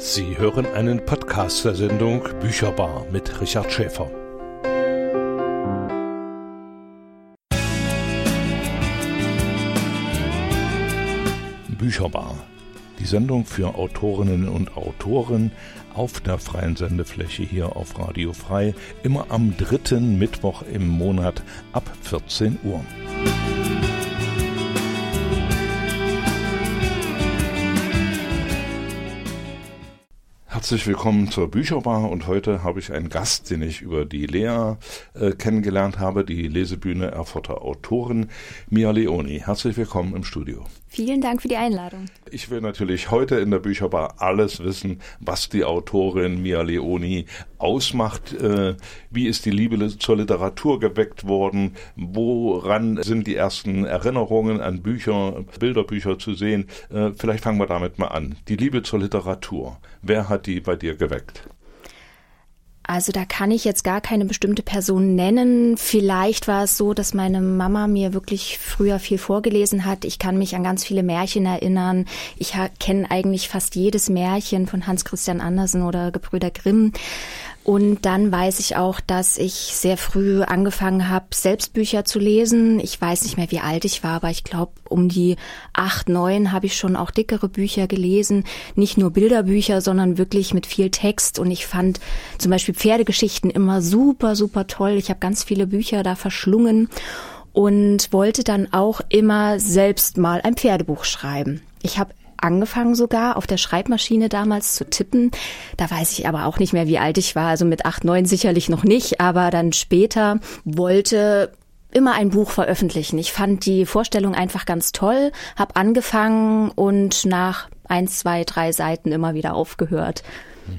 Sie hören einen Podcast der Sendung Bücherbar mit Richard Schäfer. Bücherbar. Die Sendung für Autorinnen und Autoren auf der freien Sendefläche hier auf Radio Frei, immer am dritten Mittwoch im Monat ab 14 Uhr. Herzlich willkommen zur Bücherbar und heute habe ich einen Gast, den ich über die Lea äh, kennengelernt habe, die Lesebühne Erfurter Autorin Mia Leoni. Herzlich willkommen im Studio. Vielen Dank für die Einladung. Ich will natürlich heute in der Bücherbar alles wissen, was die Autorin Mia Leoni ausmacht. Äh, wie ist die Liebe zur Literatur geweckt worden? Woran sind die ersten Erinnerungen an Bücher, Bilderbücher zu sehen? Äh, vielleicht fangen wir damit mal an. Die Liebe zur Literatur. Wer hat die bei dir geweckt? Also da kann ich jetzt gar keine bestimmte Person nennen. Vielleicht war es so, dass meine Mama mir wirklich früher viel vorgelesen hat. Ich kann mich an ganz viele Märchen erinnern. Ich kenne eigentlich fast jedes Märchen von Hans Christian Andersen oder Gebrüder Grimm. Und dann weiß ich auch, dass ich sehr früh angefangen habe, selbst Bücher zu lesen. Ich weiß nicht mehr, wie alt ich war, aber ich glaube, um die acht, neun habe ich schon auch dickere Bücher gelesen. Nicht nur Bilderbücher, sondern wirklich mit viel Text. Und ich fand zum Beispiel Pferdegeschichten immer super, super toll. Ich habe ganz viele Bücher da verschlungen und wollte dann auch immer selbst mal ein Pferdebuch schreiben. Ich habe angefangen sogar auf der Schreibmaschine damals zu tippen. Da weiß ich aber auch nicht mehr, wie alt ich war. Also mit acht, neun sicherlich noch nicht, aber dann später wollte immer ein Buch veröffentlichen. Ich fand die Vorstellung einfach ganz toll, habe angefangen und nach eins, zwei, drei Seiten immer wieder aufgehört.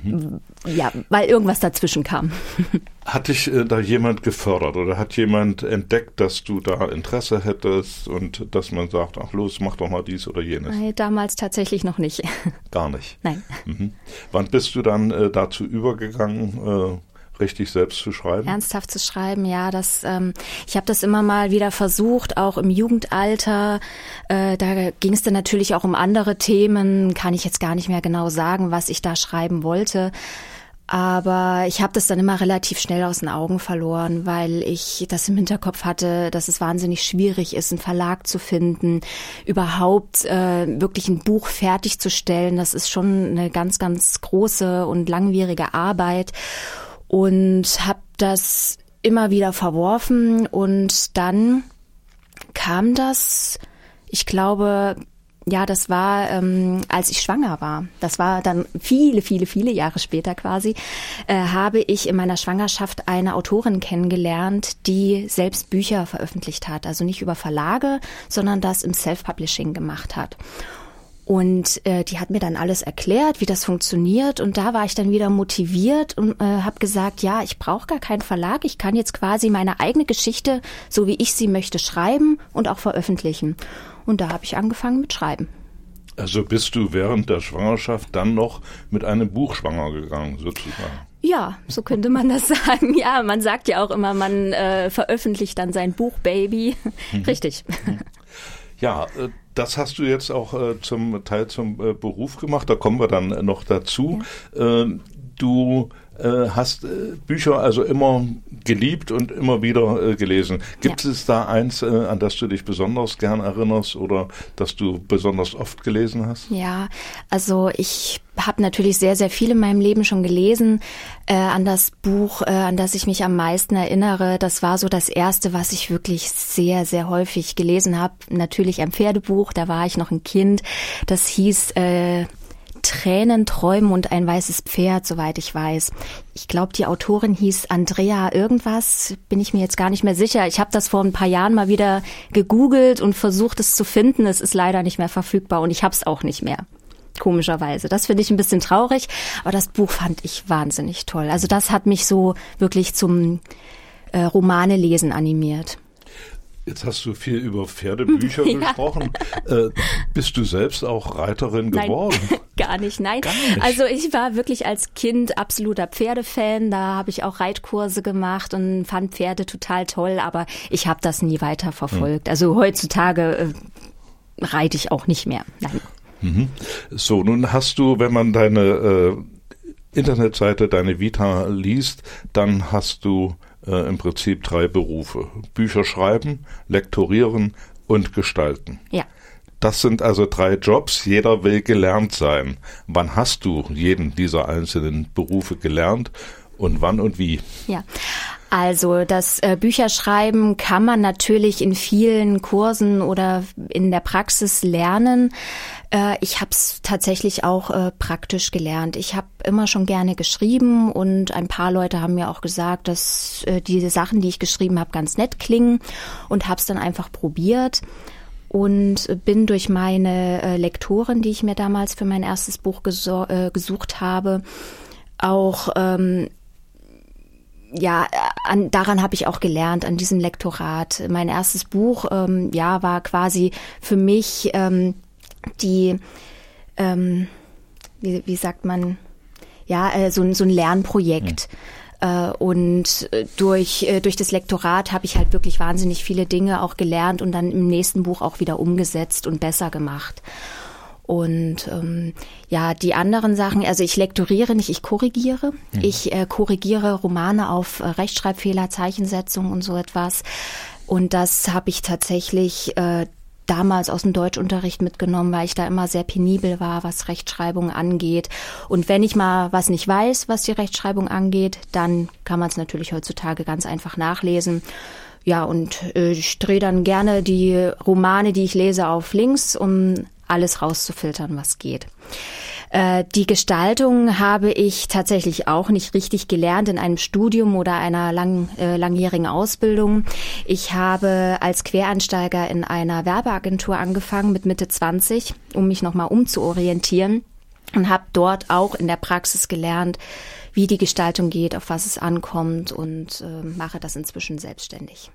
Mhm. Ja, weil irgendwas dazwischen kam. Hat dich äh, da jemand gefördert oder hat jemand entdeckt, dass du da Interesse hättest und dass man sagt, ach los, mach doch mal dies oder jenes? Nein, damals tatsächlich noch nicht. Gar nicht. Nein. Mhm. Wann bist du dann äh, dazu übergegangen? Äh, richtig selbst zu schreiben? Ernsthaft zu schreiben, ja. Das, ähm, ich habe das immer mal wieder versucht, auch im Jugendalter. Äh, da ging es dann natürlich auch um andere Themen. Kann ich jetzt gar nicht mehr genau sagen, was ich da schreiben wollte. Aber ich habe das dann immer relativ schnell aus den Augen verloren, weil ich das im Hinterkopf hatte, dass es wahnsinnig schwierig ist, einen Verlag zu finden, überhaupt äh, wirklich ein Buch fertigzustellen. Das ist schon eine ganz, ganz große und langwierige Arbeit und habe das immer wieder verworfen und dann kam das, ich glaube, ja, das war, ähm, als ich schwanger war. Das war dann viele, viele, viele Jahre später quasi, äh, habe ich in meiner Schwangerschaft eine Autorin kennengelernt, die selbst Bücher veröffentlicht hat. Also nicht über Verlage, sondern das im Self-Publishing gemacht hat. Und äh, die hat mir dann alles erklärt, wie das funktioniert. Und da war ich dann wieder motiviert und äh, habe gesagt, ja, ich brauche gar keinen Verlag. Ich kann jetzt quasi meine eigene Geschichte, so wie ich sie möchte, schreiben und auch veröffentlichen. Und da habe ich angefangen mit Schreiben. Also bist du während der Schwangerschaft dann noch mit einem Buch schwanger gegangen, sozusagen? Ja, so könnte man das sagen. Ja, man sagt ja auch immer, man äh, veröffentlicht dann sein Buch Baby. Mhm. Richtig. Ja, äh, das hast du jetzt auch äh, zum Teil zum äh, Beruf gemacht. Da kommen wir dann noch dazu. Ja. Ähm, du äh, hast äh, Bücher also immer geliebt und immer wieder äh, gelesen. Gibt ja. es da eins, äh, an das du dich besonders gern erinnerst oder das du besonders oft gelesen hast? Ja, also ich habe natürlich sehr, sehr viel in meinem Leben schon gelesen. Äh, an das Buch, äh, an das ich mich am meisten erinnere, das war so das erste, was ich wirklich sehr, sehr häufig gelesen habe. Natürlich ein Pferdebuch, da war ich noch ein Kind. Das hieß äh, Tränen, Träumen und ein weißes Pferd, soweit ich weiß. Ich glaube, die Autorin hieß Andrea irgendwas, bin ich mir jetzt gar nicht mehr sicher. Ich habe das vor ein paar Jahren mal wieder gegoogelt und versucht es zu finden. Es ist leider nicht mehr verfügbar und ich habe es auch nicht mehr. Komischerweise. Das finde ich ein bisschen traurig, aber das Buch fand ich wahnsinnig toll. Also das hat mich so wirklich zum äh, Romane lesen animiert. Jetzt hast du viel über Pferdebücher ja. gesprochen. Äh, bist du selbst auch Reiterin geworden? Nein, gar nicht, nein. Gar nicht. Also ich war wirklich als Kind absoluter Pferdefan. Da habe ich auch Reitkurse gemacht und fand Pferde total toll, aber ich habe das nie weiter verfolgt. Hm. Also heutzutage äh, reite ich auch nicht mehr. Nein. Mhm. So, nun hast du, wenn man deine äh, Internetseite, deine Vita liest, dann hast du äh, im Prinzip drei Berufe. Bücher schreiben, lektorieren und gestalten. Ja. Das sind also drei Jobs. Jeder will gelernt sein. Wann hast du jeden dieser einzelnen Berufe gelernt und wann und wie? Ja. Also das äh, Bücherschreiben kann man natürlich in vielen Kursen oder in der Praxis lernen. Äh, ich habe es tatsächlich auch äh, praktisch gelernt. Ich habe immer schon gerne geschrieben und ein paar Leute haben mir auch gesagt, dass äh, diese Sachen, die ich geschrieben habe, ganz nett klingen und habe es dann einfach probiert und bin durch meine Lektorin, die ich mir damals für mein erstes Buch gesucht habe, auch ähm, ja, an, daran habe ich auch gelernt, an diesem Lektorat. Mein erstes Buch, ähm, ja, war quasi für mich ähm, die, ähm, wie, wie sagt man, ja, äh, so, so ein Lernprojekt. Mhm. und durch, äh, durch das Lektorat habe ich halt wirklich wahnsinnig viele Dinge auch gelernt und dann im nächsten Buch auch wieder umgesetzt und besser gemacht. Und ähm, ja, die anderen Sachen, also ich lektoriere nicht, ich korrigiere. Mhm. Ich äh, korrigiere Romane auf äh, Rechtschreibfehler, Zeichensetzung und so etwas. Und das habe ich tatsächlich äh, damals aus dem Deutschunterricht mitgenommen, weil ich da immer sehr penibel war, was Rechtschreibung angeht. Und wenn ich mal was nicht weiß, was die Rechtschreibung angeht, dann kann man es natürlich heutzutage ganz einfach nachlesen. Ja, und äh, ich drehe dann gerne die Romane, die ich lese, auf links, um alles rauszufiltern, was geht. Äh, die Gestaltung habe ich tatsächlich auch nicht richtig gelernt in einem Studium oder einer lang, äh, langjährigen Ausbildung. Ich habe als Quereinsteiger in einer Werbeagentur angefangen mit Mitte 20, um mich nochmal umzuorientieren und habe dort auch in der Praxis gelernt, wie die Gestaltung geht, auf was es ankommt und äh, mache das inzwischen selbstständig.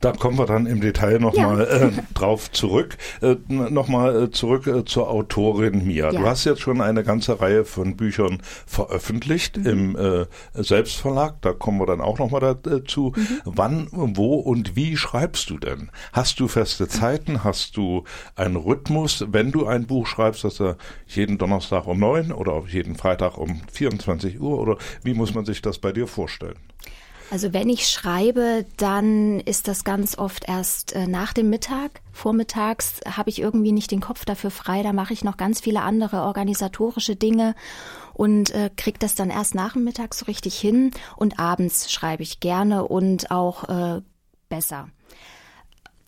Da kommen wir dann im Detail nochmal ja. äh, drauf zurück. Äh, nochmal äh, zurück äh, zur Autorin Mia. Ja. Du hast jetzt schon eine ganze Reihe von Büchern veröffentlicht mhm. im äh, Selbstverlag. Da kommen wir dann auch nochmal dazu. Mhm. Wann, wo und wie schreibst du denn? Hast du feste Zeiten? Hast du einen Rhythmus, wenn du ein Buch schreibst, dass er jeden Donnerstag um neun oder jeden Freitag um 24 Uhr oder wie muss man sich das bei dir vorstellen? Also wenn ich schreibe, dann ist das ganz oft erst äh, nach dem Mittag. Vormittags habe ich irgendwie nicht den Kopf dafür frei. Da mache ich noch ganz viele andere organisatorische Dinge und äh, kriege das dann erst nach dem Mittag so richtig hin. Und abends schreibe ich gerne und auch äh, besser.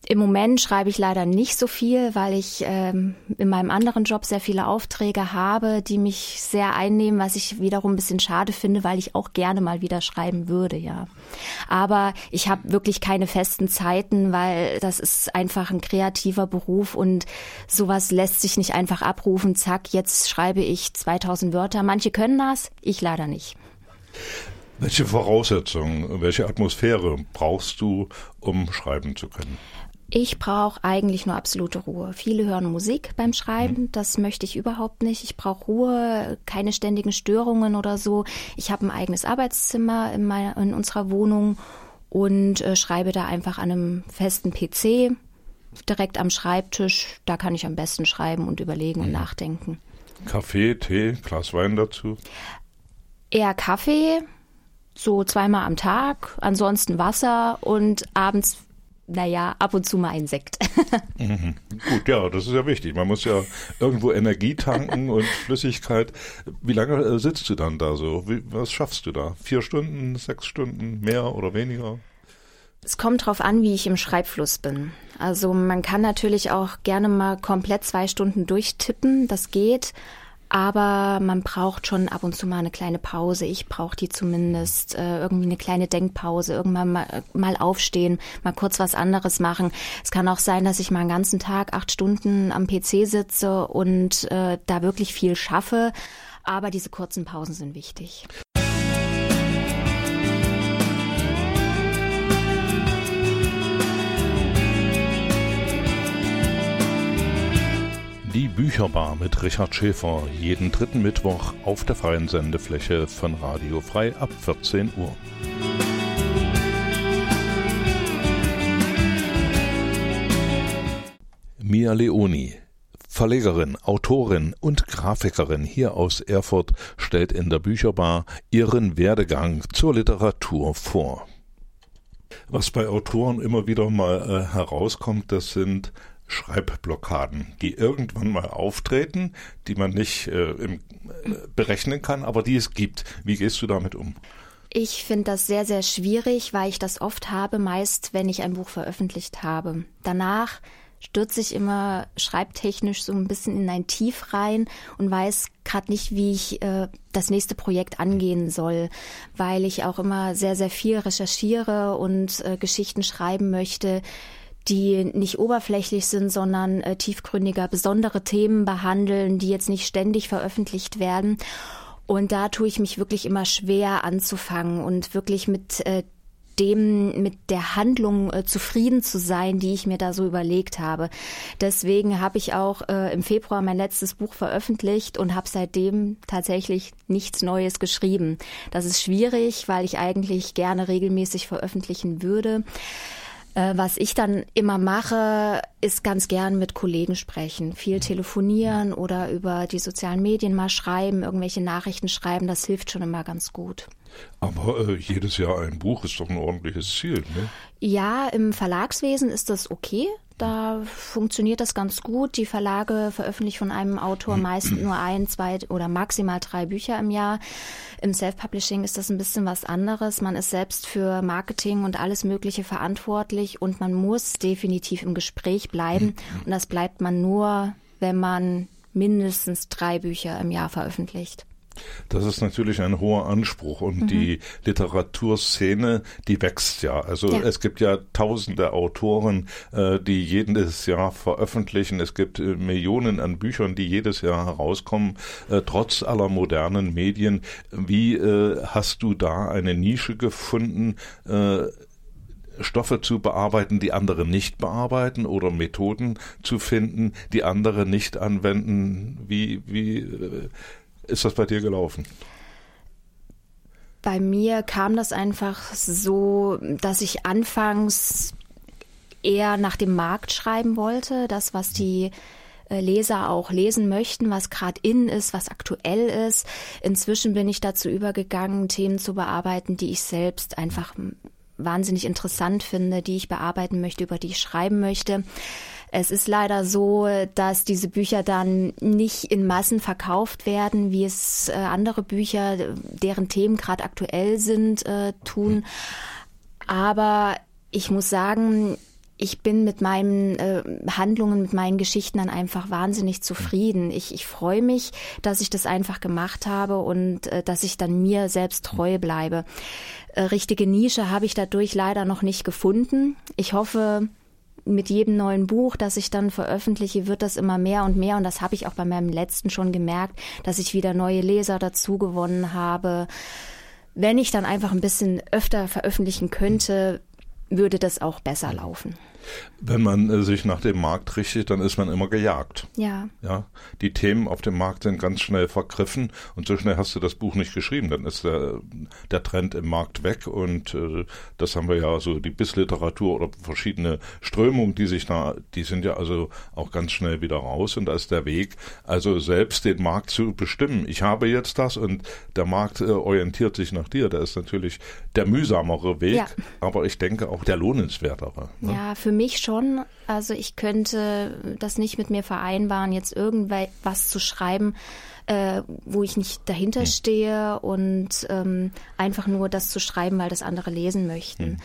Im Moment schreibe ich leider nicht so viel, weil ich ähm, in meinem anderen Job sehr viele Aufträge habe, die mich sehr einnehmen, was ich wiederum ein bisschen schade finde, weil ich auch gerne mal wieder schreiben würde, ja. Aber ich habe wirklich keine festen Zeiten, weil das ist einfach ein kreativer Beruf und sowas lässt sich nicht einfach abrufen. Zack, jetzt schreibe ich 2000 Wörter. Manche können das, ich leider nicht. Welche Voraussetzungen, welche Atmosphäre brauchst du, um schreiben zu können? Ich brauche eigentlich nur absolute Ruhe. Viele hören Musik beim Schreiben, mhm. das möchte ich überhaupt nicht. Ich brauche Ruhe, keine ständigen Störungen oder so. Ich habe ein eigenes Arbeitszimmer in, meiner, in unserer Wohnung und äh, schreibe da einfach an einem festen PC, direkt am Schreibtisch. Da kann ich am besten schreiben und überlegen mhm. und nachdenken. Kaffee, Tee, Glas Wein dazu? Eher Kaffee, so zweimal am Tag, ansonsten Wasser und abends naja, ab und zu mal ein Sekt. mhm. Gut, ja, das ist ja wichtig. Man muss ja irgendwo Energie tanken und Flüssigkeit. Wie lange äh, sitzt du dann da so? Wie, was schaffst du da? Vier Stunden, sechs Stunden, mehr oder weniger? Es kommt drauf an, wie ich im Schreibfluss bin. Also man kann natürlich auch gerne mal komplett zwei Stunden durchtippen, das geht aber man braucht schon ab und zu mal eine kleine Pause. Ich brauche die zumindest, äh, irgendwie eine kleine Denkpause, irgendwann mal, mal aufstehen, mal kurz was anderes machen. Es kann auch sein, dass ich mal einen ganzen Tag acht Stunden am PC sitze und äh, da wirklich viel schaffe, aber diese kurzen Pausen sind wichtig. Die Bücherbar mit Richard Schäfer jeden dritten Mittwoch auf der freien Sendefläche von Radio Frei ab 14 Uhr. Mia Leoni Verlegerin, Autorin und Grafikerin hier aus Erfurt stellt in der Bücherbar ihren Werdegang zur Literatur vor. Was bei Autoren immer wieder mal äh, herauskommt, das sind Schreibblockaden, die irgendwann mal auftreten, die man nicht äh, im, äh, berechnen kann, aber die es gibt. Wie gehst du damit um? Ich finde das sehr, sehr schwierig, weil ich das oft habe, meist wenn ich ein Buch veröffentlicht habe. Danach stürze ich immer schreibtechnisch so ein bisschen in ein Tief rein und weiß gerade nicht, wie ich äh, das nächste Projekt angehen soll, weil ich auch immer sehr, sehr viel recherchiere und äh, Geschichten schreiben möchte, die nicht oberflächlich sind, sondern äh, tiefgründiger, besondere Themen behandeln, die jetzt nicht ständig veröffentlicht werden. Und da tue ich mich wirklich immer schwer anzufangen und wirklich mit äh, dem mit der Handlung äh, zufrieden zu sein, die ich mir da so überlegt habe. Deswegen habe ich auch äh, im Februar mein letztes Buch veröffentlicht und habe seitdem tatsächlich nichts Neues geschrieben. Das ist schwierig, weil ich eigentlich gerne regelmäßig veröffentlichen würde. Äh, was ich dann immer mache, ist ganz gern mit Kollegen sprechen, viel telefonieren oder über die sozialen Medien mal schreiben, irgendwelche Nachrichten schreiben. Das hilft schon immer ganz gut. Aber äh, jedes Jahr ein Buch ist doch ein ordentliches Ziel, ne? Ja, im Verlagswesen ist das okay. Da funktioniert das ganz gut. Die Verlage veröffentlichen von einem Autor meist nur ein, zwei oder maximal drei Bücher im Jahr. Im Self-Publishing ist das ein bisschen was anderes. Man ist selbst für Marketing und alles Mögliche verantwortlich und man muss definitiv im Gespräch bleiben. Und das bleibt man nur, wenn man mindestens drei Bücher im Jahr veröffentlicht. Das ist natürlich ein hoher Anspruch und mhm. die Literaturszene, die wächst ja. Also ja. es gibt ja tausende Autoren, äh, die jedes Jahr veröffentlichen. Es gibt äh, Millionen an Büchern, die jedes Jahr herauskommen, äh, trotz aller modernen Medien. Wie äh, hast du da eine Nische gefunden? Äh, Stoffe zu bearbeiten, die andere nicht bearbeiten oder Methoden zu finden, die andere nicht anwenden. Wie, wie äh, ist das bei dir gelaufen? Bei mir kam das einfach so, dass ich anfangs eher nach dem Markt schreiben wollte, das, was die äh, Leser auch lesen möchten, was gerade in ist, was aktuell ist. Inzwischen bin ich dazu übergegangen, Themen zu bearbeiten, die ich selbst einfach wahnsinnig interessant finde, die ich bearbeiten möchte, über die ich schreiben möchte. Es ist leider so, dass diese Bücher dann nicht in Massen verkauft werden, wie es äh, andere Bücher, deren Themen gerade aktuell sind, äh, tun. Aber ich muss sagen, ich bin mit meinen äh, Handlungen, mit meinen Geschichten dann einfach wahnsinnig zufrieden. Ich, ich freue mich, dass ich das einfach gemacht habe und äh, dass ich dann mir selbst treu bleibe. Äh, richtige Nische habe ich dadurch leider noch nicht gefunden. Ich hoffe, mit jedem neuen Buch, das ich dann veröffentliche, wird das immer mehr und mehr. Und das habe ich auch bei meinem letzten schon gemerkt, dass ich wieder neue Leser dazu gewonnen habe. Wenn ich dann einfach ein bisschen öfter veröffentlichen könnte, würde das auch besser laufen. Wenn man äh, sich nach dem Markt richtet, dann ist man immer gejagt. Ja. Ja. Die Themen auf dem Markt sind ganz schnell vergriffen und so schnell hast du das Buch nicht geschrieben. Dann ist der, der Trend im Markt weg und äh, das haben wir ja so die Bissliteratur oder verschiedene Strömungen, die sich da, die sind ja also auch ganz schnell wieder raus und da ist der Weg, also selbst den Markt zu bestimmen. Ich habe jetzt das und der Markt äh, orientiert sich nach dir. Da ist natürlich der mühsamere Weg, ja. aber ich denke auch der lohnenswertere. Ne? Ja, für mich schon. Also ich könnte das nicht mit mir vereinbaren, jetzt irgendwas zu schreiben, äh, wo ich nicht dahinter hm. stehe und ähm, einfach nur das zu schreiben, weil das andere lesen möchten. Hm.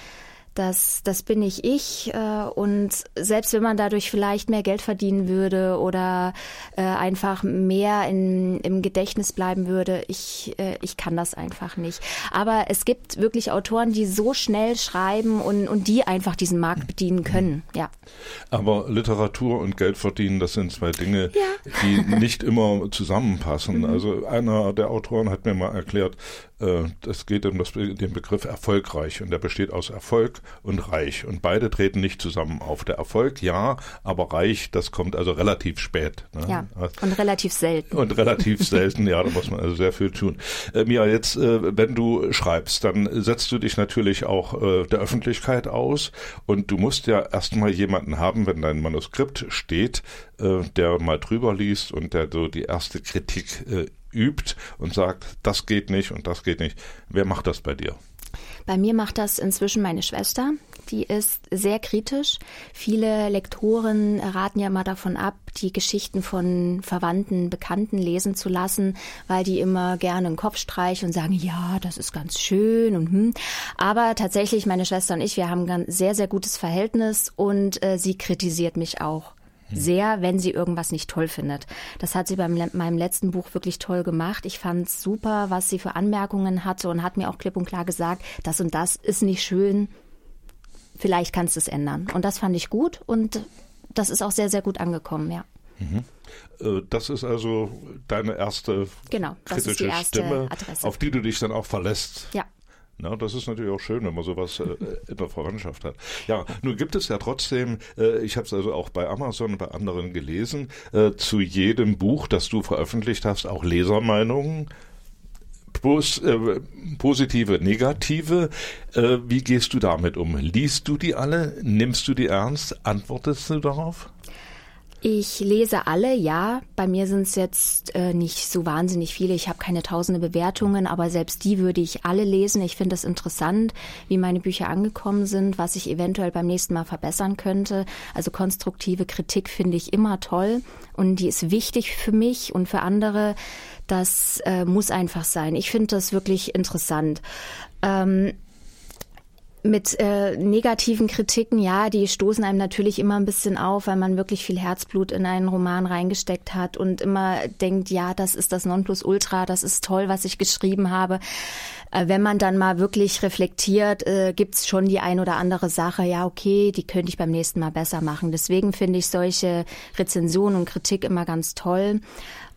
Das, das bin ich ich. Äh, und selbst wenn man dadurch vielleicht mehr Geld verdienen würde oder äh, einfach mehr in, im Gedächtnis bleiben würde, ich, äh, ich kann das einfach nicht. Aber es gibt wirklich Autoren, die so schnell schreiben und, und die einfach diesen Markt bedienen können. Ja. Aber Literatur und Geld verdienen, das sind zwei Dinge, ja. die nicht immer zusammenpassen. Mhm. Also einer der Autoren hat mir mal erklärt, es geht um das, den Begriff erfolgreich und der besteht aus Erfolg und reich. Und beide treten nicht zusammen auf. Der Erfolg, ja, aber reich, das kommt also relativ spät. Ne? Ja, und relativ selten. Und relativ selten, ja, da muss man also sehr viel tun. Äh, Mia, jetzt, äh, wenn du schreibst, dann setzt du dich natürlich auch äh, der Öffentlichkeit aus und du musst ja erstmal jemanden haben, wenn dein Manuskript steht, äh, der mal drüber liest und der so die erste Kritik äh, übt und sagt, das geht nicht und das geht nicht. Wer macht das bei dir? Bei mir macht das inzwischen meine Schwester. Die ist sehr kritisch. Viele Lektoren raten ja immer davon ab, die Geschichten von Verwandten, Bekannten lesen zu lassen, weil die immer gerne einen Kopf streichen und sagen, ja, das ist ganz schön und hm. Aber tatsächlich, meine Schwester und ich, wir haben ein sehr, sehr gutes Verhältnis und äh, sie kritisiert mich auch sehr, wenn sie irgendwas nicht toll findet. Das hat sie bei meinem letzten Buch wirklich toll gemacht. Ich fand super, was sie für Anmerkungen hatte und hat mir auch klipp und klar gesagt, das und das ist nicht schön. Vielleicht kannst du es ändern. Und das fand ich gut und das ist auch sehr, sehr gut angekommen, ja. Mhm. Äh, das ist also deine erste genau, kritische erste Stimme, Adresse. auf die du dich dann auch verlässt. Ja. Na, das ist natürlich auch schön, wenn man sowas äh, in der Verwandtschaft hat. Ja, nun gibt es ja trotzdem, äh, ich habe es also auch bei Amazon und bei anderen gelesen, äh, zu jedem Buch, das du veröffentlicht hast, auch Lesermeinungen. Pos, äh, positive, negative. Äh, wie gehst du damit um? Liest du die alle? Nimmst du die ernst? Antwortest du darauf? Ich lese alle, ja. Bei mir sind es jetzt äh, nicht so wahnsinnig viele. Ich habe keine tausende Bewertungen, aber selbst die würde ich alle lesen. Ich finde es interessant, wie meine Bücher angekommen sind, was ich eventuell beim nächsten Mal verbessern könnte. Also konstruktive Kritik finde ich immer toll und die ist wichtig für mich und für andere. Das äh, muss einfach sein. Ich finde das wirklich interessant. Ähm, mit äh, negativen Kritiken, ja, die stoßen einem natürlich immer ein bisschen auf, weil man wirklich viel Herzblut in einen Roman reingesteckt hat und immer denkt, ja, das ist das Nonplusultra, das ist toll, was ich geschrieben habe. Äh, wenn man dann mal wirklich reflektiert, äh, gibt's schon die ein oder andere Sache, ja, okay, die könnte ich beim nächsten Mal besser machen. Deswegen finde ich solche Rezensionen und Kritik immer ganz toll.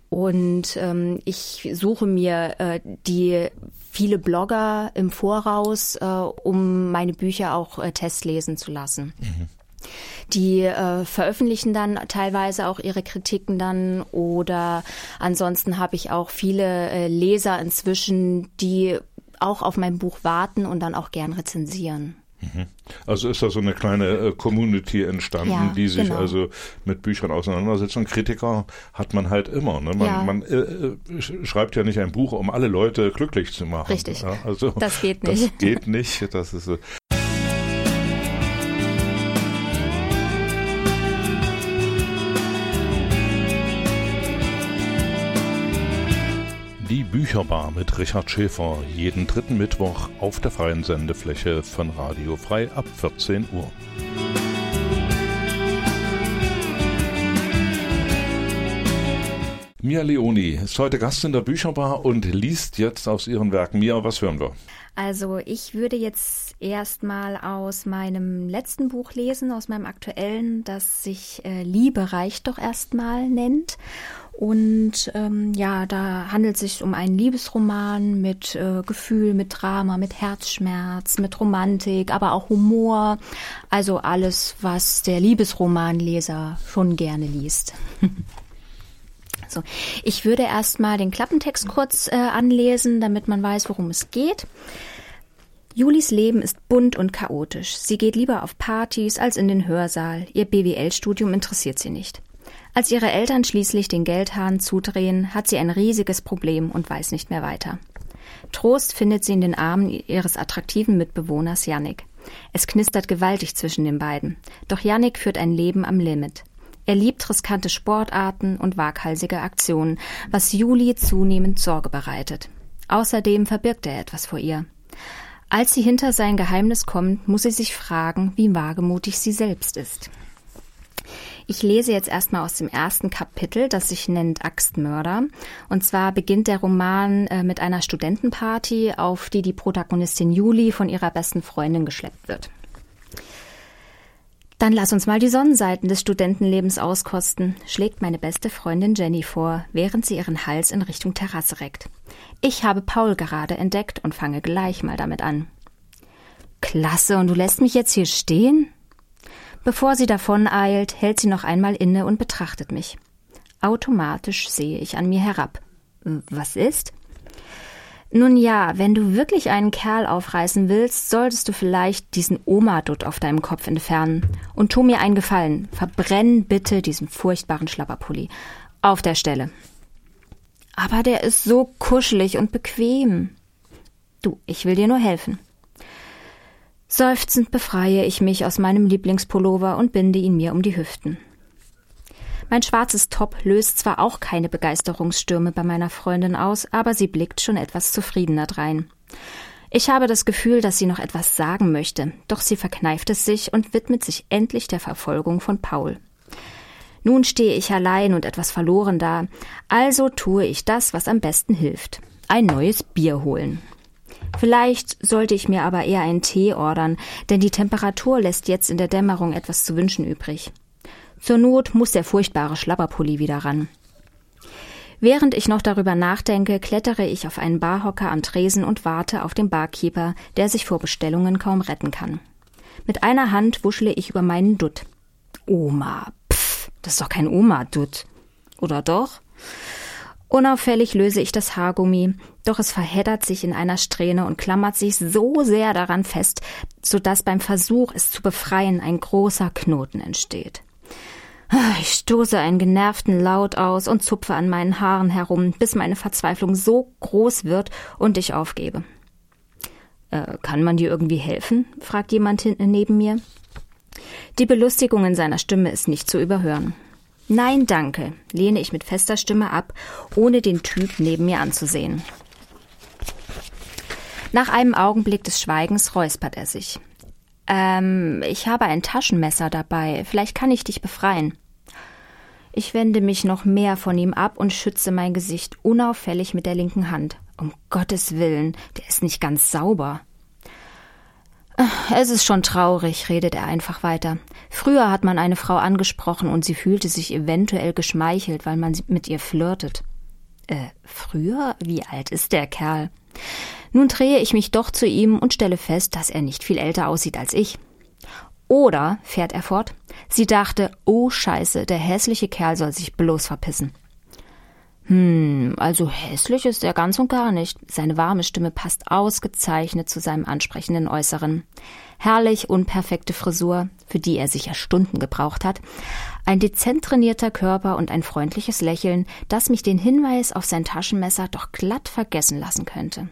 Und ähm, ich suche mir äh, die viele Blogger im Voraus, äh, um meine Bücher auch äh, testlesen zu lassen. Mhm. Die äh, veröffentlichen dann teilweise auch ihre Kritiken dann oder ansonsten habe ich auch viele äh, Leser inzwischen, die auch auf mein Buch warten und dann auch gern rezensieren. Mhm. Also ist da so eine kleine äh, Community entstanden, ja, die sich genau. also mit Büchern auseinandersetzt. Und Kritiker hat man halt immer. Ne? Man, ja. man äh, äh schreibt ja nicht ein Buch, um alle Leute glücklich zu machen. Richtig. Ja, also das geht nicht. Das geht nicht. Das ist so. Bücherbar mit Richard Schäfer jeden dritten Mittwoch auf der freien Sendefläche von Radio Frei ab 14 Uhr. Mia Leoni ist heute Gast in der Bücherbar und liest jetzt aus ihren Werken. Mia, was hören wir? Also ich würde jetzt erstmal aus meinem letzten Buch lesen, aus meinem aktuellen, das sich äh, Liebe reicht doch erstmal nennt. Und ähm, ja, da handelt es sich um einen Liebesroman mit äh, Gefühl, mit Drama, mit Herzschmerz, mit Romantik, aber auch Humor. Also alles, was der Liebesromanleser schon gerne liest. so, ich würde erstmal den Klappentext kurz äh, anlesen, damit man weiß, worum es geht. Julis Leben ist bunt und chaotisch. Sie geht lieber auf Partys als in den Hörsaal. Ihr BWL-Studium interessiert sie nicht. Als ihre Eltern schließlich den Geldhahn zudrehen, hat sie ein riesiges Problem und weiß nicht mehr weiter. Trost findet sie in den Armen ihres attraktiven Mitbewohners Yannick. Es knistert gewaltig zwischen den beiden. Doch Yannick führt ein Leben am Limit. Er liebt riskante Sportarten und waghalsige Aktionen, was Juli zunehmend Sorge bereitet. Außerdem verbirgt er etwas vor ihr. Als sie hinter sein Geheimnis kommt, muss sie sich fragen, wie wagemutig sie selbst ist. Ich lese jetzt erstmal aus dem ersten Kapitel, das sich nennt Axtmörder. Und zwar beginnt der Roman äh, mit einer Studentenparty, auf die die Protagonistin Juli von ihrer besten Freundin geschleppt wird. Dann lass uns mal die Sonnenseiten des Studentenlebens auskosten, schlägt meine beste Freundin Jenny vor, während sie ihren Hals in Richtung Terrasse reckt. Ich habe Paul gerade entdeckt und fange gleich mal damit an. Klasse, und du lässt mich jetzt hier stehen? Bevor sie davon eilt, hält sie noch einmal inne und betrachtet mich. Automatisch sehe ich an mir herab. Was ist? Nun ja, wenn du wirklich einen Kerl aufreißen willst, solltest du vielleicht diesen Oma-Dutt auf deinem Kopf entfernen. Und tu mir einen Gefallen. Verbrenn bitte diesen furchtbaren Schlapperpulli. Auf der Stelle. Aber der ist so kuschelig und bequem. Du, ich will dir nur helfen. Seufzend befreie ich mich aus meinem Lieblingspullover und binde ihn mir um die Hüften. Mein schwarzes Top löst zwar auch keine Begeisterungsstürme bei meiner Freundin aus, aber sie blickt schon etwas zufriedener drein. Ich habe das Gefühl, dass sie noch etwas sagen möchte, doch sie verkneift es sich und widmet sich endlich der Verfolgung von Paul. Nun stehe ich allein und etwas verloren da, also tue ich das, was am besten hilft. Ein neues Bier holen. Vielleicht sollte ich mir aber eher einen Tee ordern, denn die Temperatur lässt jetzt in der Dämmerung etwas zu wünschen übrig. Zur Not muss der furchtbare Schlapperpulli wieder ran. Während ich noch darüber nachdenke, klettere ich auf einen Barhocker am Tresen und warte auf den Barkeeper, der sich vor Bestellungen kaum retten kann. Mit einer Hand wuschle ich über meinen Dutt. Oma, das ist doch kein Oma-Dutt. Oder doch? Unauffällig löse ich das Haargummi, doch es verheddert sich in einer Strähne und klammert sich so sehr daran fest, so dass beim Versuch, es zu befreien, ein großer Knoten entsteht. Ich stoße einen genervten Laut aus und zupfe an meinen Haaren herum, bis meine Verzweiflung so groß wird und ich aufgebe. Äh, kann man dir irgendwie helfen? fragt jemand hinten neben mir. Die Belustigung in seiner Stimme ist nicht zu überhören. Nein, danke, lehne ich mit fester Stimme ab, ohne den Typ neben mir anzusehen. Nach einem Augenblick des Schweigens räuspert er sich. Ähm, ich habe ein Taschenmesser dabei. Vielleicht kann ich dich befreien. Ich wende mich noch mehr von ihm ab und schütze mein Gesicht unauffällig mit der linken Hand. Um Gottes Willen, der ist nicht ganz sauber. Es ist schon traurig, redet er einfach weiter. Früher hat man eine Frau angesprochen und sie fühlte sich eventuell geschmeichelt, weil man mit ihr flirtet. Äh, früher? Wie alt ist der Kerl? Nun drehe ich mich doch zu ihm und stelle fest, dass er nicht viel älter aussieht als ich. Oder, fährt er fort, sie dachte, oh Scheiße, der hässliche Kerl soll sich bloß verpissen. Hm, also hässlich ist er ganz und gar nicht. Seine warme Stimme passt ausgezeichnet zu seinem ansprechenden Äußeren. Herrlich unperfekte Frisur, für die er sicher Stunden gebraucht hat, ein dezent trainierter Körper und ein freundliches Lächeln, das mich den Hinweis auf sein Taschenmesser doch glatt vergessen lassen könnte.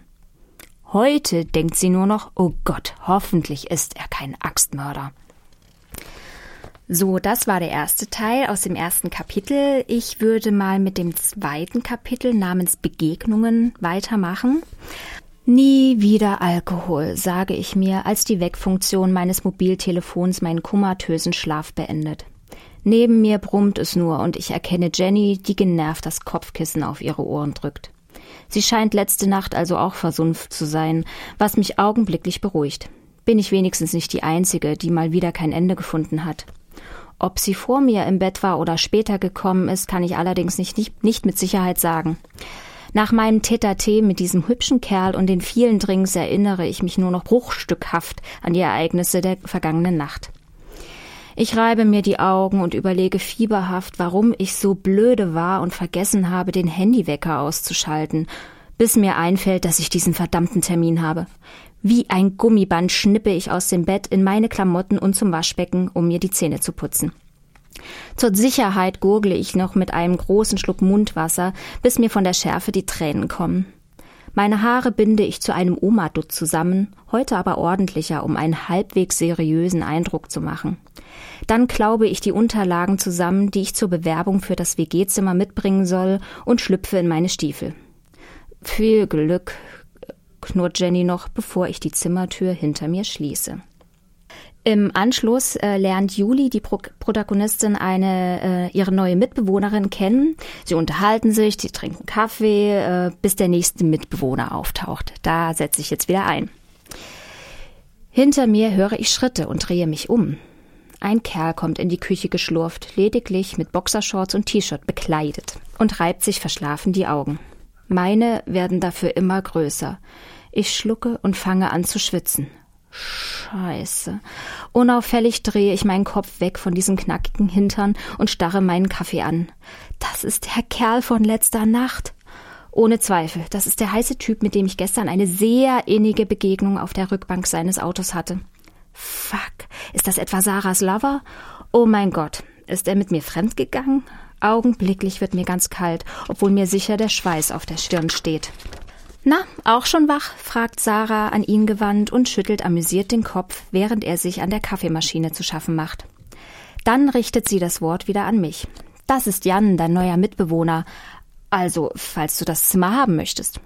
Heute denkt sie nur noch, oh Gott, hoffentlich ist er kein Axtmörder. So, das war der erste Teil aus dem ersten Kapitel. Ich würde mal mit dem zweiten Kapitel namens Begegnungen weitermachen. Nie wieder Alkohol, sage ich mir, als die Wegfunktion meines Mobiltelefons meinen komatösen Schlaf beendet. Neben mir brummt es nur und ich erkenne Jenny, die genervt das Kopfkissen auf ihre Ohren drückt. Sie scheint letzte Nacht also auch versunft zu sein, was mich augenblicklich beruhigt. Bin ich wenigstens nicht die Einzige, die mal wieder kein Ende gefunden hat. Ob sie vor mir im Bett war oder später gekommen ist, kann ich allerdings nicht, nicht, nicht mit Sicherheit sagen. Nach meinem tete mit diesem hübschen Kerl und den vielen Drinks erinnere ich mich nur noch bruchstückhaft an die Ereignisse der vergangenen Nacht. Ich reibe mir die Augen und überlege fieberhaft, warum ich so blöde war und vergessen habe, den Handywecker auszuschalten, bis mir einfällt, dass ich diesen verdammten Termin habe. Wie ein Gummiband schnippe ich aus dem Bett in meine Klamotten und zum Waschbecken, um mir die Zähne zu putzen. Zur Sicherheit gurgle ich noch mit einem großen Schluck Mundwasser, bis mir von der Schärfe die Tränen kommen. Meine Haare binde ich zu einem Oma-Dutt zusammen, heute aber ordentlicher, um einen halbwegs seriösen Eindruck zu machen. Dann klaube ich die Unterlagen zusammen, die ich zur Bewerbung für das WG-Zimmer mitbringen soll, und schlüpfe in meine Stiefel. Viel Glück, knurrt Jenny noch, bevor ich die Zimmertür hinter mir schließe. Im Anschluss äh, lernt Juli, die Pro Protagonistin, eine äh, ihre neue Mitbewohnerin kennen. Sie unterhalten sich, sie trinken Kaffee, äh, bis der nächste Mitbewohner auftaucht. Da setze ich jetzt wieder ein. Hinter mir höre ich Schritte und drehe mich um. Ein Kerl kommt in die Küche geschlurft, lediglich mit Boxershorts und T-Shirt bekleidet und reibt sich verschlafen die Augen. Meine werden dafür immer größer. Ich schlucke und fange an zu schwitzen. Scheiße. Unauffällig drehe ich meinen Kopf weg von diesem knackigen Hintern und starre meinen Kaffee an. Das ist der Kerl von letzter Nacht. Ohne Zweifel, das ist der heiße Typ, mit dem ich gestern eine sehr innige Begegnung auf der Rückbank seines Autos hatte. Fuck, ist das etwa Sarahs Lover? Oh mein Gott, ist er mit mir fremdgegangen? Augenblicklich wird mir ganz kalt, obwohl mir sicher der Schweiß auf der Stirn steht. Na, auch schon wach? fragt Sarah an ihn gewandt und schüttelt amüsiert den Kopf, während er sich an der Kaffeemaschine zu schaffen macht. Dann richtet sie das Wort wieder an mich. Das ist Jan, dein neuer Mitbewohner. Also, falls du das Zimmer haben möchtest.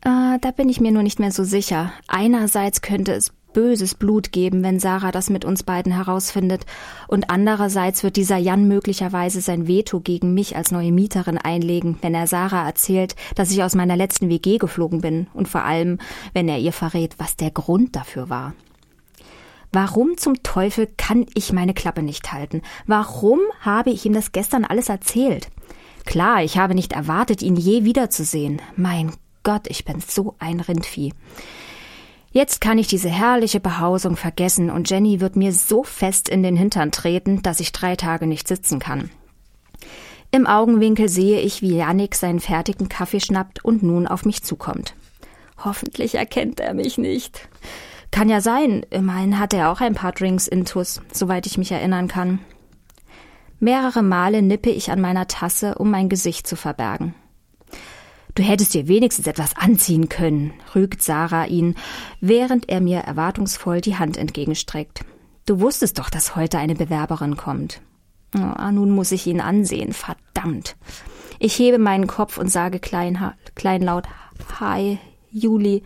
Äh, da bin ich mir nur nicht mehr so sicher. Einerseits könnte es böses Blut geben, wenn Sarah das mit uns beiden herausfindet, und andererseits wird dieser Jan möglicherweise sein Veto gegen mich als neue Mieterin einlegen, wenn er Sarah erzählt, dass ich aus meiner letzten WG geflogen bin, und vor allem, wenn er ihr verrät, was der Grund dafür war. Warum zum Teufel kann ich meine Klappe nicht halten? Warum habe ich ihm das gestern alles erzählt? Klar, ich habe nicht erwartet, ihn je wiederzusehen. Mein Gott, ich bin so ein Rindvieh. Jetzt kann ich diese herrliche Behausung vergessen und Jenny wird mir so fest in den Hintern treten, dass ich drei Tage nicht sitzen kann. Im Augenwinkel sehe ich, wie Yannick seinen fertigen Kaffee schnappt und nun auf mich zukommt. Hoffentlich erkennt er mich nicht. Kann ja sein, immerhin hat er auch ein paar Drinks intus, soweit ich mich erinnern kann. Mehrere Male nippe ich an meiner Tasse, um mein Gesicht zu verbergen. Du hättest dir wenigstens etwas anziehen können, rügt Sarah ihn, während er mir erwartungsvoll die Hand entgegenstreckt. Du wusstest doch, dass heute eine Bewerberin kommt. Oh, nun muss ich ihn ansehen, verdammt. Ich hebe meinen Kopf und sage klein, kleinlaut Hi, Juli.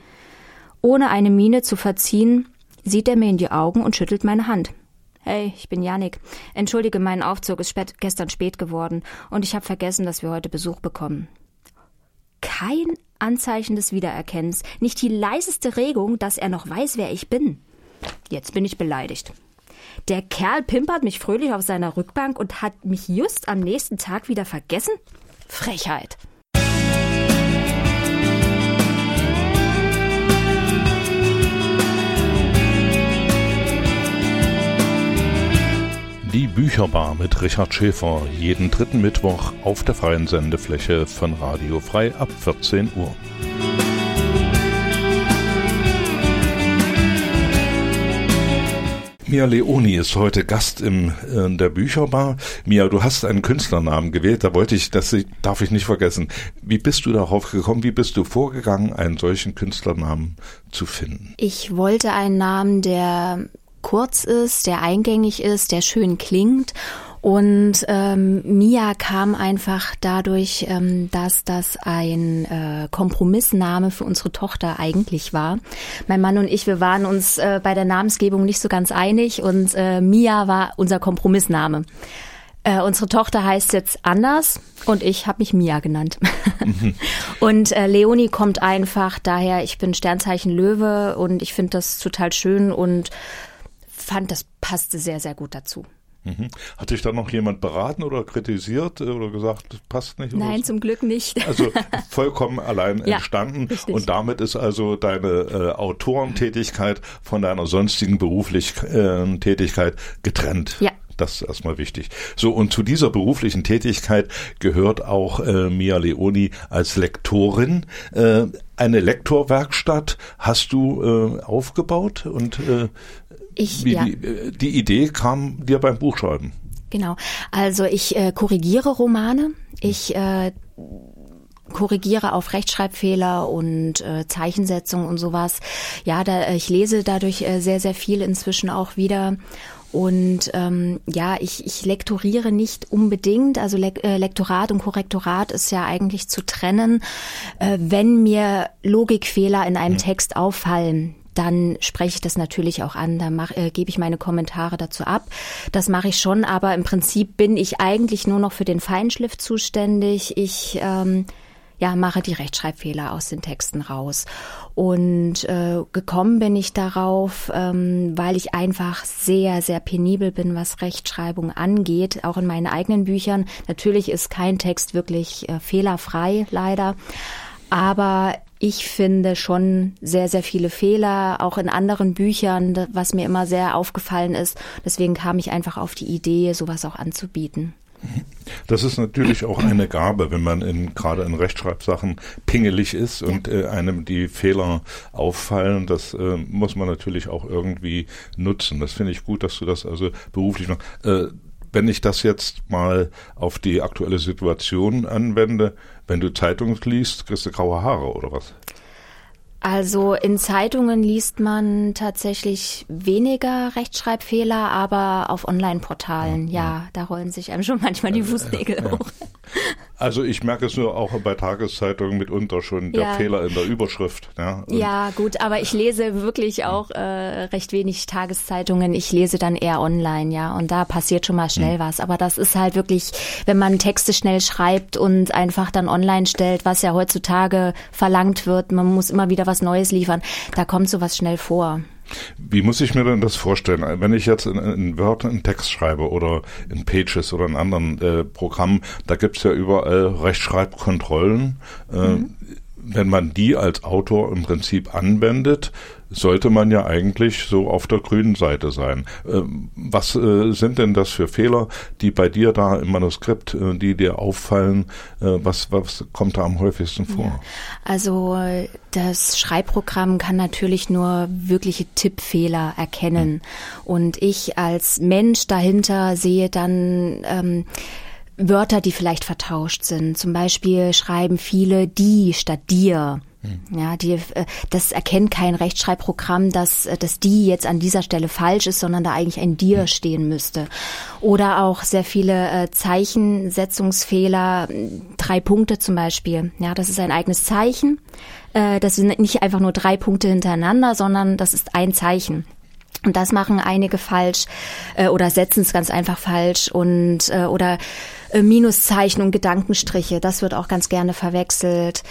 Ohne eine Miene zu verziehen, sieht er mir in die Augen und schüttelt meine Hand. Hey, ich bin Janik. Entschuldige, mein Aufzug ist spät, gestern spät geworden und ich habe vergessen, dass wir heute Besuch bekommen kein Anzeichen des Wiedererkennens, nicht die leiseste Regung, dass er noch weiß, wer ich bin. Jetzt bin ich beleidigt. Der Kerl pimpert mich fröhlich auf seiner Rückbank und hat mich just am nächsten Tag wieder vergessen? Frechheit. Die Bücherbar mit Richard Schäfer jeden dritten Mittwoch auf der freien Sendefläche von Radio Frei ab 14 Uhr. Mia Leoni ist heute Gast im, äh, in der Bücherbar. Mia, du hast einen Künstlernamen gewählt, da wollte ich, das darf ich nicht vergessen. Wie bist du darauf gekommen? Wie bist du vorgegangen, einen solchen Künstlernamen zu finden? Ich wollte einen Namen, der kurz ist, der eingängig ist, der schön klingt. Und ähm, Mia kam einfach dadurch, ähm, dass das ein äh, Kompromissname für unsere Tochter eigentlich war. Mein Mann und ich, wir waren uns äh, bei der Namensgebung nicht so ganz einig und äh, Mia war unser Kompromissname. Äh, unsere Tochter heißt jetzt anders und ich habe mich Mia genannt. Mhm. und äh, Leonie kommt einfach daher, ich bin Sternzeichen Löwe und ich finde das total schön und fand, das passte sehr, sehr gut dazu. Mhm. Hat dich da noch jemand beraten oder kritisiert oder gesagt, das passt nicht? Nein, so? zum Glück nicht. Also vollkommen allein ja, entstanden. Richtig. Und damit ist also deine äh, Autorentätigkeit von deiner sonstigen beruflichen äh, Tätigkeit getrennt. Ja. Das ist erstmal wichtig. So, und zu dieser beruflichen Tätigkeit gehört auch äh, Mia Leoni als Lektorin. Äh, eine Lektorwerkstatt hast du äh, aufgebaut und äh, ich, Wie ja. die, äh, die Idee kam dir beim Buchschreiben. Genau. Also ich äh, korrigiere Romane. Ich äh, korrigiere auf Rechtschreibfehler und äh, Zeichensetzung und sowas. Ja, da, ich lese dadurch äh, sehr, sehr viel inzwischen auch wieder. Und ähm, ja, ich, ich lektoriere nicht unbedingt. Also Le äh, Lektorat und Korrektorat ist ja eigentlich zu trennen. Äh, wenn mir Logikfehler in einem mhm. Text auffallen, dann spreche ich das natürlich auch an, da mach, äh, gebe ich meine Kommentare dazu ab. Das mache ich schon, aber im Prinzip bin ich eigentlich nur noch für den Feinschliff zuständig. Ich ähm, ja, mache die Rechtschreibfehler aus den Texten raus. Und äh, gekommen bin ich darauf, ähm, weil ich einfach sehr, sehr penibel bin, was Rechtschreibung angeht, auch in meinen eigenen Büchern. Natürlich ist kein Text wirklich äh, fehlerfrei, leider. Aber ich finde schon sehr, sehr viele Fehler, auch in anderen Büchern, was mir immer sehr aufgefallen ist. Deswegen kam ich einfach auf die Idee, sowas auch anzubieten. Das ist natürlich auch eine Gabe, wenn man in, gerade in Rechtschreibsachen pingelig ist und äh, einem die Fehler auffallen. Das äh, muss man natürlich auch irgendwie nutzen. Das finde ich gut, dass du das also beruflich machst. Äh, wenn ich das jetzt mal auf die aktuelle Situation anwende, wenn du Zeitung liest, kriegst du graue Haare oder was? Also in Zeitungen liest man tatsächlich weniger Rechtschreibfehler, aber auf Online-Portalen, ja, ja, da rollen sich einem schon manchmal die Fußnägel ja, hoch. Also ich merke es nur auch bei Tageszeitungen mitunter schon, der ja. Fehler in der Überschrift. Ja, ja, gut, aber ich lese wirklich auch äh, recht wenig Tageszeitungen. Ich lese dann eher online, ja, und da passiert schon mal schnell hm. was. Aber das ist halt wirklich, wenn man Texte schnell schreibt und einfach dann online stellt, was ja heutzutage verlangt wird, man muss immer wieder was Neues liefern, da kommt sowas schnell vor. Wie muss ich mir denn das vorstellen? Wenn ich jetzt in, in Word einen Text schreibe oder in Pages oder in anderen äh, Programmen, da gibt's ja überall Rechtschreibkontrollen. Äh, mhm. Wenn man die als Autor im Prinzip anwendet, sollte man ja eigentlich so auf der grünen Seite sein. Ähm, was äh, sind denn das für Fehler, die bei dir da im Manuskript, äh, die dir auffallen? Äh, was, was kommt da am häufigsten vor? Also das Schreibprogramm kann natürlich nur wirkliche Tippfehler erkennen. Hm. Und ich als Mensch dahinter sehe dann ähm, Wörter, die vielleicht vertauscht sind. Zum Beispiel schreiben viele die statt dir. Hm. Ja, die, äh, das erkennt kein Rechtschreibprogramm, dass, äh, dass die jetzt an dieser Stelle falsch ist, sondern da eigentlich ein dir hm. stehen müsste. Oder auch sehr viele äh, Zeichensetzungsfehler, drei Punkte zum Beispiel. Ja, das ist ein eigenes Zeichen. Das sind nicht einfach nur drei Punkte hintereinander, sondern das ist ein Zeichen. Und das machen einige falsch äh, oder setzen es ganz einfach falsch und äh, oder äh, Minuszeichen und Gedankenstriche, das wird auch ganz gerne verwechselt.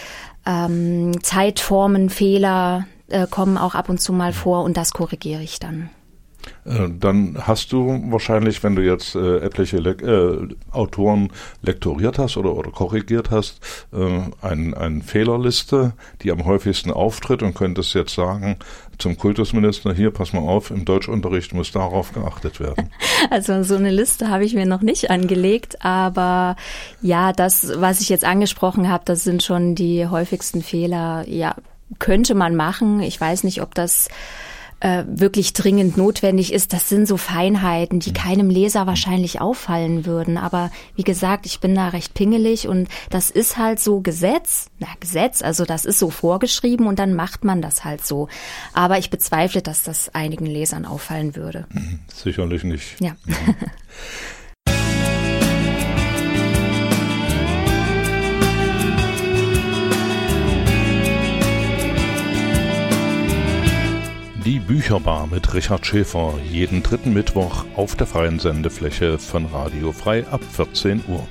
Ähm, Zeitformenfehler äh, kommen auch ab und zu mal vor und das korrigiere ich dann. Äh, dann hast du wahrscheinlich, wenn du jetzt äh, etliche Le äh, Autoren lektoriert hast oder, oder korrigiert hast, äh, eine ein Fehlerliste, die am häufigsten auftritt und könntest jetzt sagen zum Kultusminister, hier, pass mal auf, im Deutschunterricht muss darauf geachtet werden. Also so eine Liste habe ich mir noch nicht angelegt, aber ja, das, was ich jetzt angesprochen habe, das sind schon die häufigsten Fehler. Ja, könnte man machen. Ich weiß nicht, ob das äh, wirklich dringend notwendig ist, das sind so Feinheiten, die mhm. keinem Leser wahrscheinlich auffallen würden. Aber wie gesagt, ich bin da recht pingelig und das ist halt so Gesetz, na Gesetz, also das ist so vorgeschrieben und dann macht man das halt so. Aber ich bezweifle, dass das einigen Lesern auffallen würde. Mhm. Sicherlich nicht. Ja. Mhm. Bücherbar mit Richard Schäfer jeden dritten Mittwoch auf der freien Sendefläche von Radio Frei ab 14 Uhr.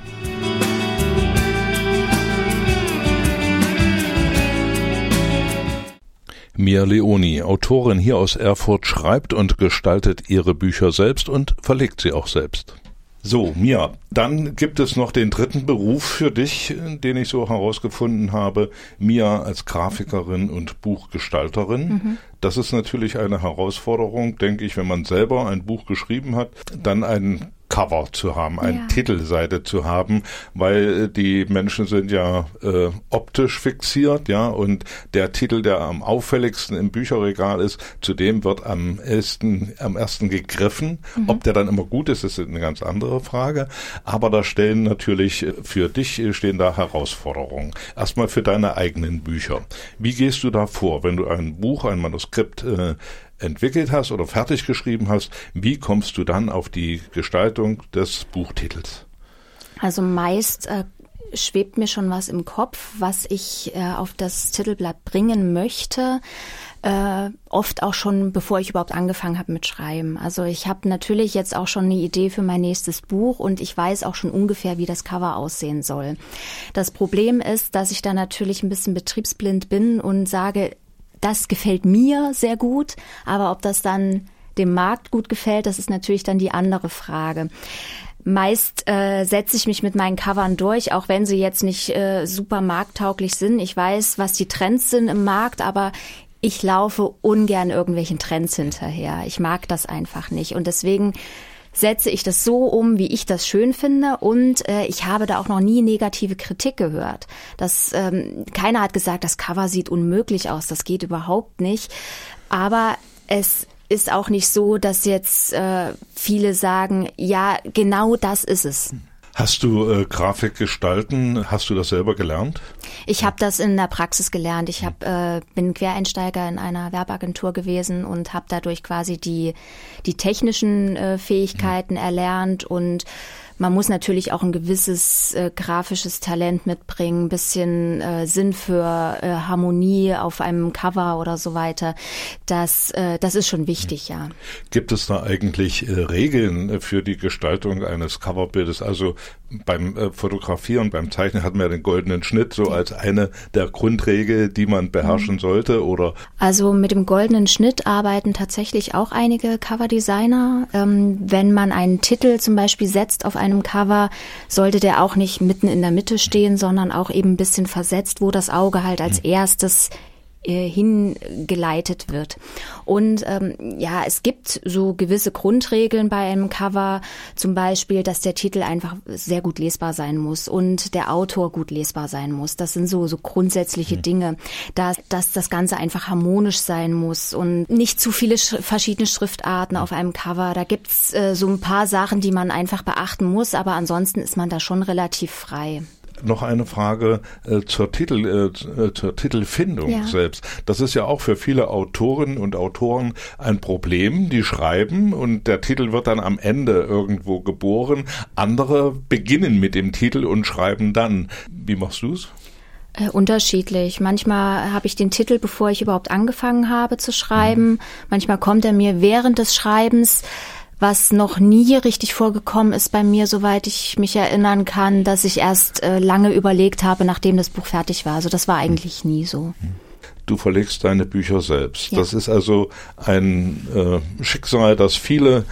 Mia Leoni, Autorin hier aus Erfurt, schreibt und gestaltet ihre Bücher selbst und verlegt sie auch selbst. So, Mia, dann gibt es noch den dritten Beruf für dich, den ich so herausgefunden habe. Mia als Grafikerin und Buchgestalterin. Mhm. Das ist natürlich eine Herausforderung, denke ich, wenn man selber ein Buch geschrieben hat, dann einen Cover zu haben, eine ja. Titelseite zu haben, weil äh, die Menschen sind ja äh, optisch fixiert, ja, und der Titel, der am auffälligsten im Bücherregal ist, zu dem wird am ersten, am ersten gegriffen. Mhm. Ob der dann immer gut ist, ist eine ganz andere Frage. Aber da stellen natürlich äh, für dich stehen da Herausforderungen. Erstmal für deine eigenen Bücher. Wie gehst du da vor, wenn du ein Buch, ein Manuskript äh, entwickelt hast oder fertig geschrieben hast, wie kommst du dann auf die Gestaltung des Buchtitels? Also meist äh, schwebt mir schon was im Kopf, was ich äh, auf das Titelblatt bringen möchte. Äh, oft auch schon, bevor ich überhaupt angefangen habe mit Schreiben. Also ich habe natürlich jetzt auch schon eine Idee für mein nächstes Buch und ich weiß auch schon ungefähr, wie das Cover aussehen soll. Das Problem ist, dass ich da natürlich ein bisschen betriebsblind bin und sage, das gefällt mir sehr gut, aber ob das dann dem Markt gut gefällt, das ist natürlich dann die andere Frage. Meist äh, setze ich mich mit meinen Covern durch, auch wenn sie jetzt nicht äh, super markttauglich sind. Ich weiß, was die Trends sind im Markt, aber ich laufe ungern irgendwelchen Trends hinterher. Ich mag das einfach nicht. Und deswegen setze ich das so um, wie ich das schön finde. Und äh, ich habe da auch noch nie negative Kritik gehört. Das, ähm, keiner hat gesagt, das Cover sieht unmöglich aus. Das geht überhaupt nicht. Aber es ist auch nicht so, dass jetzt äh, viele sagen, ja, genau das ist es. Hast du äh, Grafik gestalten? Hast du das selber gelernt? Ich habe das in der Praxis gelernt. Ich hab, äh, bin Quereinsteiger in einer Werbeagentur gewesen und habe dadurch quasi die die technischen äh, Fähigkeiten erlernt und man muss natürlich auch ein gewisses äh, grafisches Talent mitbringen, ein bisschen äh, Sinn für äh, Harmonie auf einem Cover oder so weiter. Das, äh, das ist schon wichtig, ja. Gibt es da eigentlich äh, Regeln für die Gestaltung eines Coverbildes? Also beim äh, Fotografieren, beim Zeichnen hat man ja den goldenen Schnitt so als eine der Grundregeln, die man beherrschen mhm. sollte, oder? Also mit dem goldenen Schnitt arbeiten tatsächlich auch einige Coverdesigner. Ähm, wenn man einen Titel zum Beispiel setzt auf einem Cover, sollte der auch nicht mitten in der Mitte stehen, sondern auch eben ein bisschen versetzt, wo das Auge halt als mhm. erstes hingeleitet wird. Und ähm, ja, es gibt so gewisse Grundregeln bei einem Cover, zum Beispiel, dass der Titel einfach sehr gut lesbar sein muss und der Autor gut lesbar sein muss. Das sind so so grundsätzliche mhm. Dinge, dass, dass das Ganze einfach harmonisch sein muss und nicht zu viele sch verschiedene Schriftarten auf einem Cover. Da gibt's äh, so ein paar Sachen, die man einfach beachten muss, aber ansonsten ist man da schon relativ frei noch eine Frage äh, zur Titel äh, zur Titelfindung ja. selbst. Das ist ja auch für viele Autorinnen und Autoren ein Problem. Die schreiben und der Titel wird dann am Ende irgendwo geboren. Andere beginnen mit dem Titel und schreiben dann. Wie machst du's? Äh, unterschiedlich. Manchmal habe ich den Titel, bevor ich überhaupt angefangen habe zu schreiben. Mhm. Manchmal kommt er mir während des Schreibens was noch nie richtig vorgekommen ist bei mir, soweit ich mich erinnern kann, dass ich erst äh, lange überlegt habe, nachdem das Buch fertig war. Also das war eigentlich nie so. Du verlegst deine Bücher selbst. Ja. Das ist also ein äh, Schicksal, das viele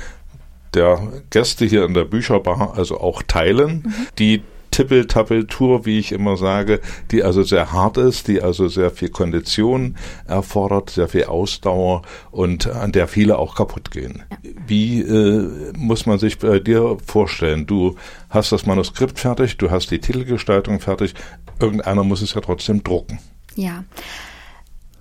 der Gäste hier in der Bücherbar also auch teilen, mhm. die Tippeltappeltour, wie ich immer sage, die also sehr hart ist, die also sehr viel Kondition erfordert, sehr viel Ausdauer und an der viele auch kaputt gehen. Wie äh, muss man sich bei dir vorstellen? Du hast das Manuskript fertig, du hast die Titelgestaltung fertig, irgendeiner muss es ja trotzdem drucken. Ja.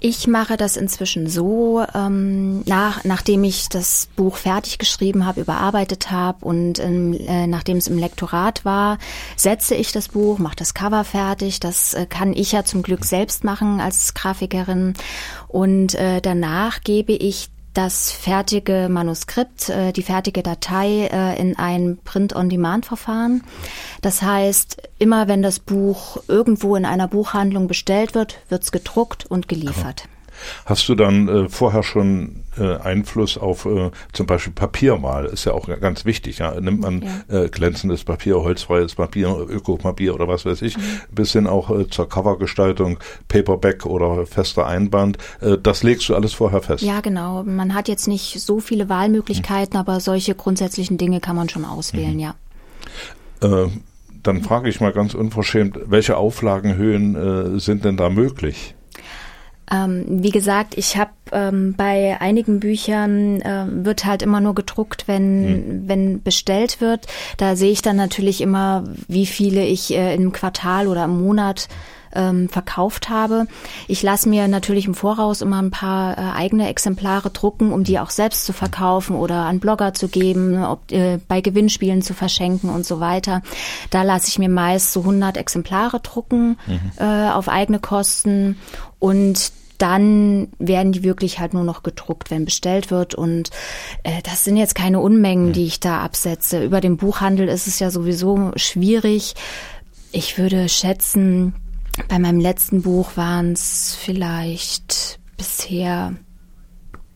Ich mache das inzwischen so, ähm, nach, nachdem ich das Buch fertig geschrieben habe, überarbeitet habe und ähm, äh, nachdem es im Lektorat war, setze ich das Buch, mache das Cover fertig. Das äh, kann ich ja zum Glück selbst machen als Grafikerin. Und äh, danach gebe ich das fertige Manuskript, äh, die fertige Datei äh, in ein Print-on-Demand-Verfahren. Das heißt, immer wenn das Buch irgendwo in einer Buchhandlung bestellt wird, wird es gedruckt und geliefert. Aha. Hast du dann äh, vorher schon äh, Einfluss auf äh, zum Beispiel Papierwahl? Ist ja auch ganz wichtig. Ja? Nimmt man ja. äh, glänzendes Papier, holzfreies Papier, Ökopapier oder was weiß ich, mhm. bis hin auch äh, zur Covergestaltung, Paperback oder fester Einband. Äh, das legst du alles vorher fest. Ja, genau. Man hat jetzt nicht so viele Wahlmöglichkeiten, mhm. aber solche grundsätzlichen Dinge kann man schon auswählen, mhm. ja. Dann frage ich mal ganz unverschämt, welche Auflagenhöhen äh, sind denn da möglich? Ähm, wie gesagt, ich habe ähm, bei einigen Büchern äh, wird halt immer nur gedruckt, wenn hm. wenn bestellt wird. Da sehe ich dann natürlich immer, wie viele ich äh, im Quartal oder im Monat ähm, verkauft habe. Ich lasse mir natürlich im Voraus immer ein paar äh, eigene Exemplare drucken, um die auch selbst zu verkaufen oder an Blogger zu geben, ob, äh, bei Gewinnspielen zu verschenken und so weiter. Da lasse ich mir meist so 100 Exemplare drucken mhm. äh, auf eigene Kosten und dann werden die wirklich halt nur noch gedruckt, wenn bestellt wird. Und äh, das sind jetzt keine Unmengen, die ich da absetze. Über den Buchhandel ist es ja sowieso schwierig. Ich würde schätzen, bei meinem letzten Buch waren es vielleicht bisher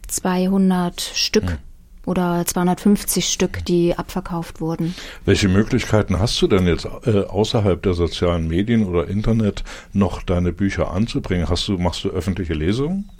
200 Stück. Mhm oder 250 Stück, die abverkauft wurden. Welche Möglichkeiten hast du denn jetzt äh, außerhalb der sozialen Medien oder Internet noch deine Bücher anzubringen? Hast du, machst du öffentliche Lesungen?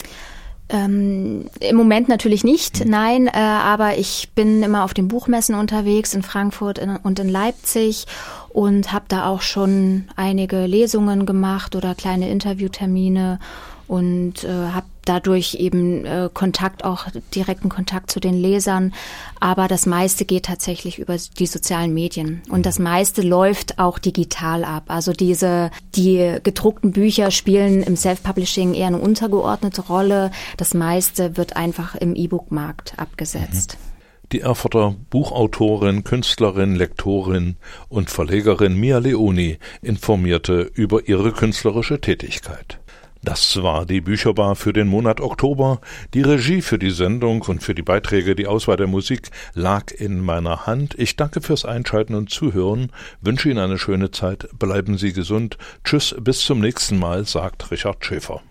Ähm, Im Moment natürlich nicht, hm. nein, äh, aber ich bin immer auf den Buchmessen unterwegs in Frankfurt in, und in Leipzig und habe da auch schon einige Lesungen gemacht oder kleine Interviewtermine und äh, habe dadurch eben äh, Kontakt, auch direkten Kontakt zu den Lesern. Aber das meiste geht tatsächlich über die sozialen Medien. Und das meiste läuft auch digital ab. Also diese, die gedruckten Bücher spielen im Self-Publishing eher eine untergeordnete Rolle. Das meiste wird einfach im E-Book-Markt abgesetzt. Mhm. Die Erfurter Buchautorin, Künstlerin, Lektorin und Verlegerin Mia Leoni informierte über ihre künstlerische Tätigkeit. Das war die Bücherbar für den Monat Oktober. Die Regie für die Sendung und für die Beiträge, die Auswahl der Musik lag in meiner Hand. Ich danke fürs Einschalten und Zuhören, wünsche Ihnen eine schöne Zeit, bleiben Sie gesund. Tschüss, bis zum nächsten Mal, sagt Richard Schäfer.